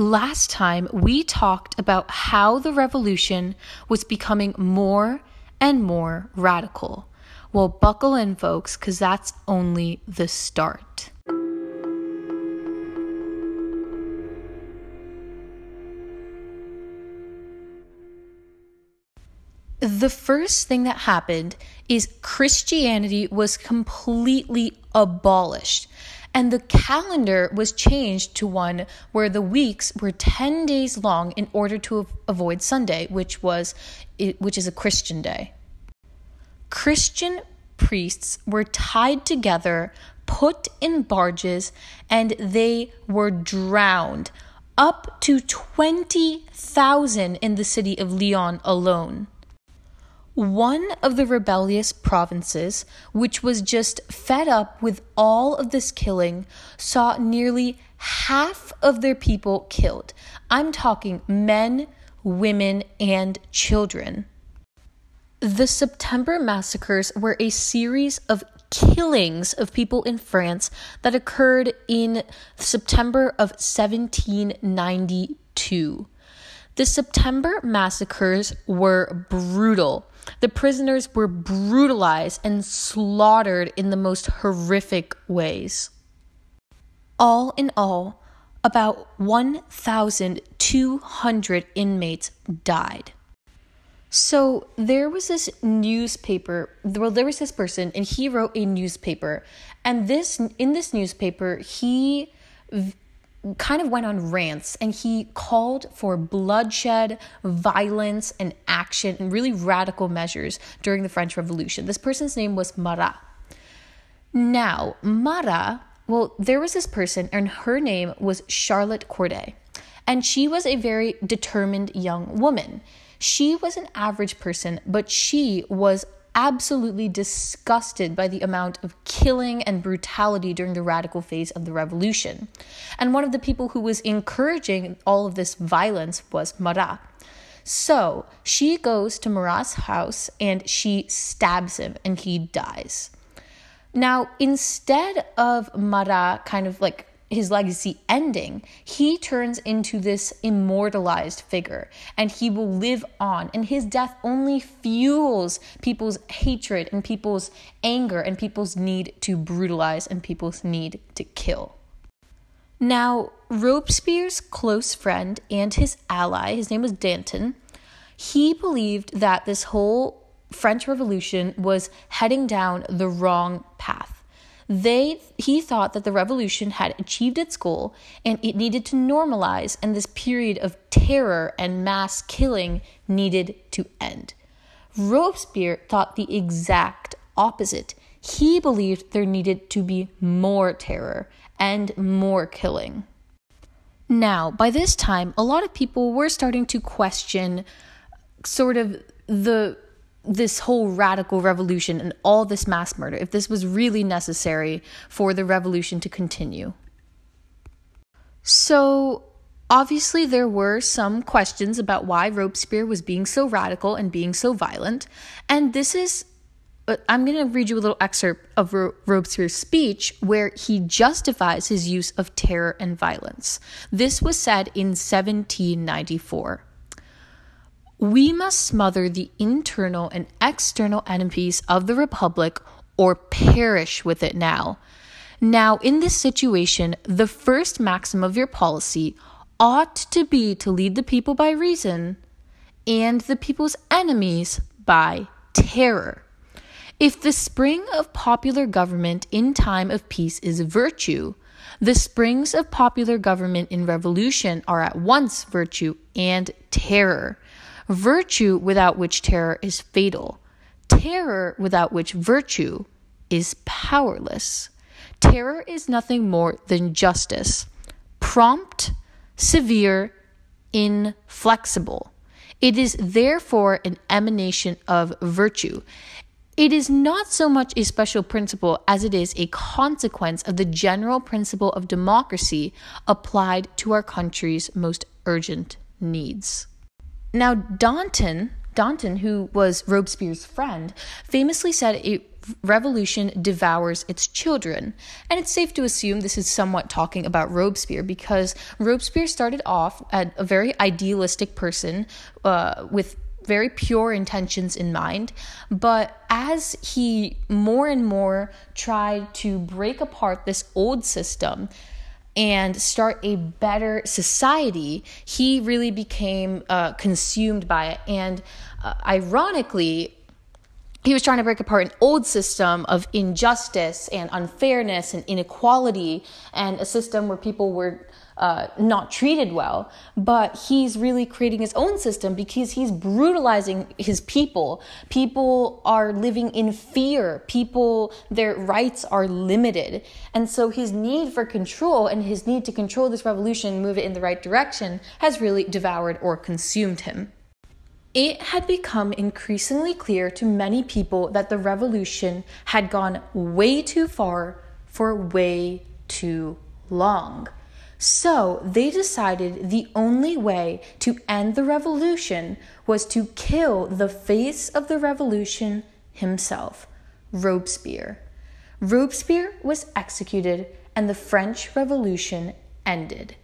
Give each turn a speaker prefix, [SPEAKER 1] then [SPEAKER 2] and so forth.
[SPEAKER 1] Last time we talked about how the revolution was becoming more and more radical. Well, buckle in, folks, because that's only the start. The first thing that happened is Christianity was completely abolished and the calendar was changed to one where the weeks were 10 days long in order to avoid Sunday, which was which is a Christian day. Christian priests were tied together, put in barges, and they were drowned. Up to 20,000 in the city of Lyon alone. One of the rebellious provinces, which was just fed up with all of this killing, saw nearly half of their people killed. I'm talking men, women, and children. The September massacres were a series of killings of people in France that occurred in September of 1792. The September massacres were brutal. The prisoners were brutalized and slaughtered in the most horrific ways. All in all, about 1,200 inmates died. So there was this newspaper, well, there was this person, and he wrote a newspaper. And this, in this newspaper, he kind of went on rants and he called for bloodshed, violence, and action and really radical measures during the French Revolution. This person's name was Marat. Now, Marat, well, there was this person and her name was Charlotte Corday. And she was a very determined young woman. She was an average person, but she was absolutely disgusted by the amount of killing and brutality during the radical phase of the revolution. And one of the people who was encouraging all of this violence was Marat. So she goes to Marat's house and she stabs him and he dies. Now, instead of Marat kind of like his legacy ending, he turns into this immortalized figure and he will live on. And his death only fuels people's hatred and people's anger and people's need to brutalize and people's need to kill. Now, Robespierre's close friend and his ally, his name was Danton, he believed that this whole French Revolution was heading down the wrong path they he thought that the revolution had achieved its goal and it needed to normalize and this period of terror and mass killing needed to end. Robespierre thought the exact opposite. He believed there needed to be more terror and more killing. Now, by this time, a lot of people were starting to question sort of the this whole radical revolution and all this mass murder, if this was really necessary for the revolution to continue. So, obviously, there were some questions about why Robespierre was being so radical and being so violent. And this is, uh, I'm going to read you a little excerpt of Robespierre's speech where he justifies his use of terror and violence. This was said in 1794. We must smother the internal and external enemies of the Republic or perish with it now. Now, in this situation, the first maxim of your policy ought to be to lead the people by reason and the people's enemies by terror. If the spring of popular government in time of peace is virtue, the springs of popular government in revolution are at once virtue and terror virtue without which terror is fatal, terror without which virtue is powerless. Terror is nothing more than justice, prompt, severe, inflexible. It is therefore an emanation of virtue. It is not so much a special principle as it is a consequence of the general principle of democracy applied to our country's most urgent needs. Now, Danton, Danton, who was Robespierre's friend, famously said a revolution devours its children. And it's safe to assume this is somewhat talking about Robespierre because Robespierre started off as a very idealistic person uh, with very pure intentions in mind. But as he more and more tried to break apart this old system, and start a better society, he really became uh, consumed by it. And uh, ironically, he was trying to break apart an old system of injustice and unfairness and inequality and a system where people were uh, not treated well, but he's really creating his own system because he's brutalizing his people. People are living in fear. People, their rights are limited. And so his need for control and his need to control this revolution, move it in the right direction, has really devoured or consumed him. It had become increasingly clear to many people that the revolution had gone way too far for way too long. So they decided the only way to end the revolution was to kill the face of the revolution himself, Robespierre. Robespierre was executed and the French Revolution ended.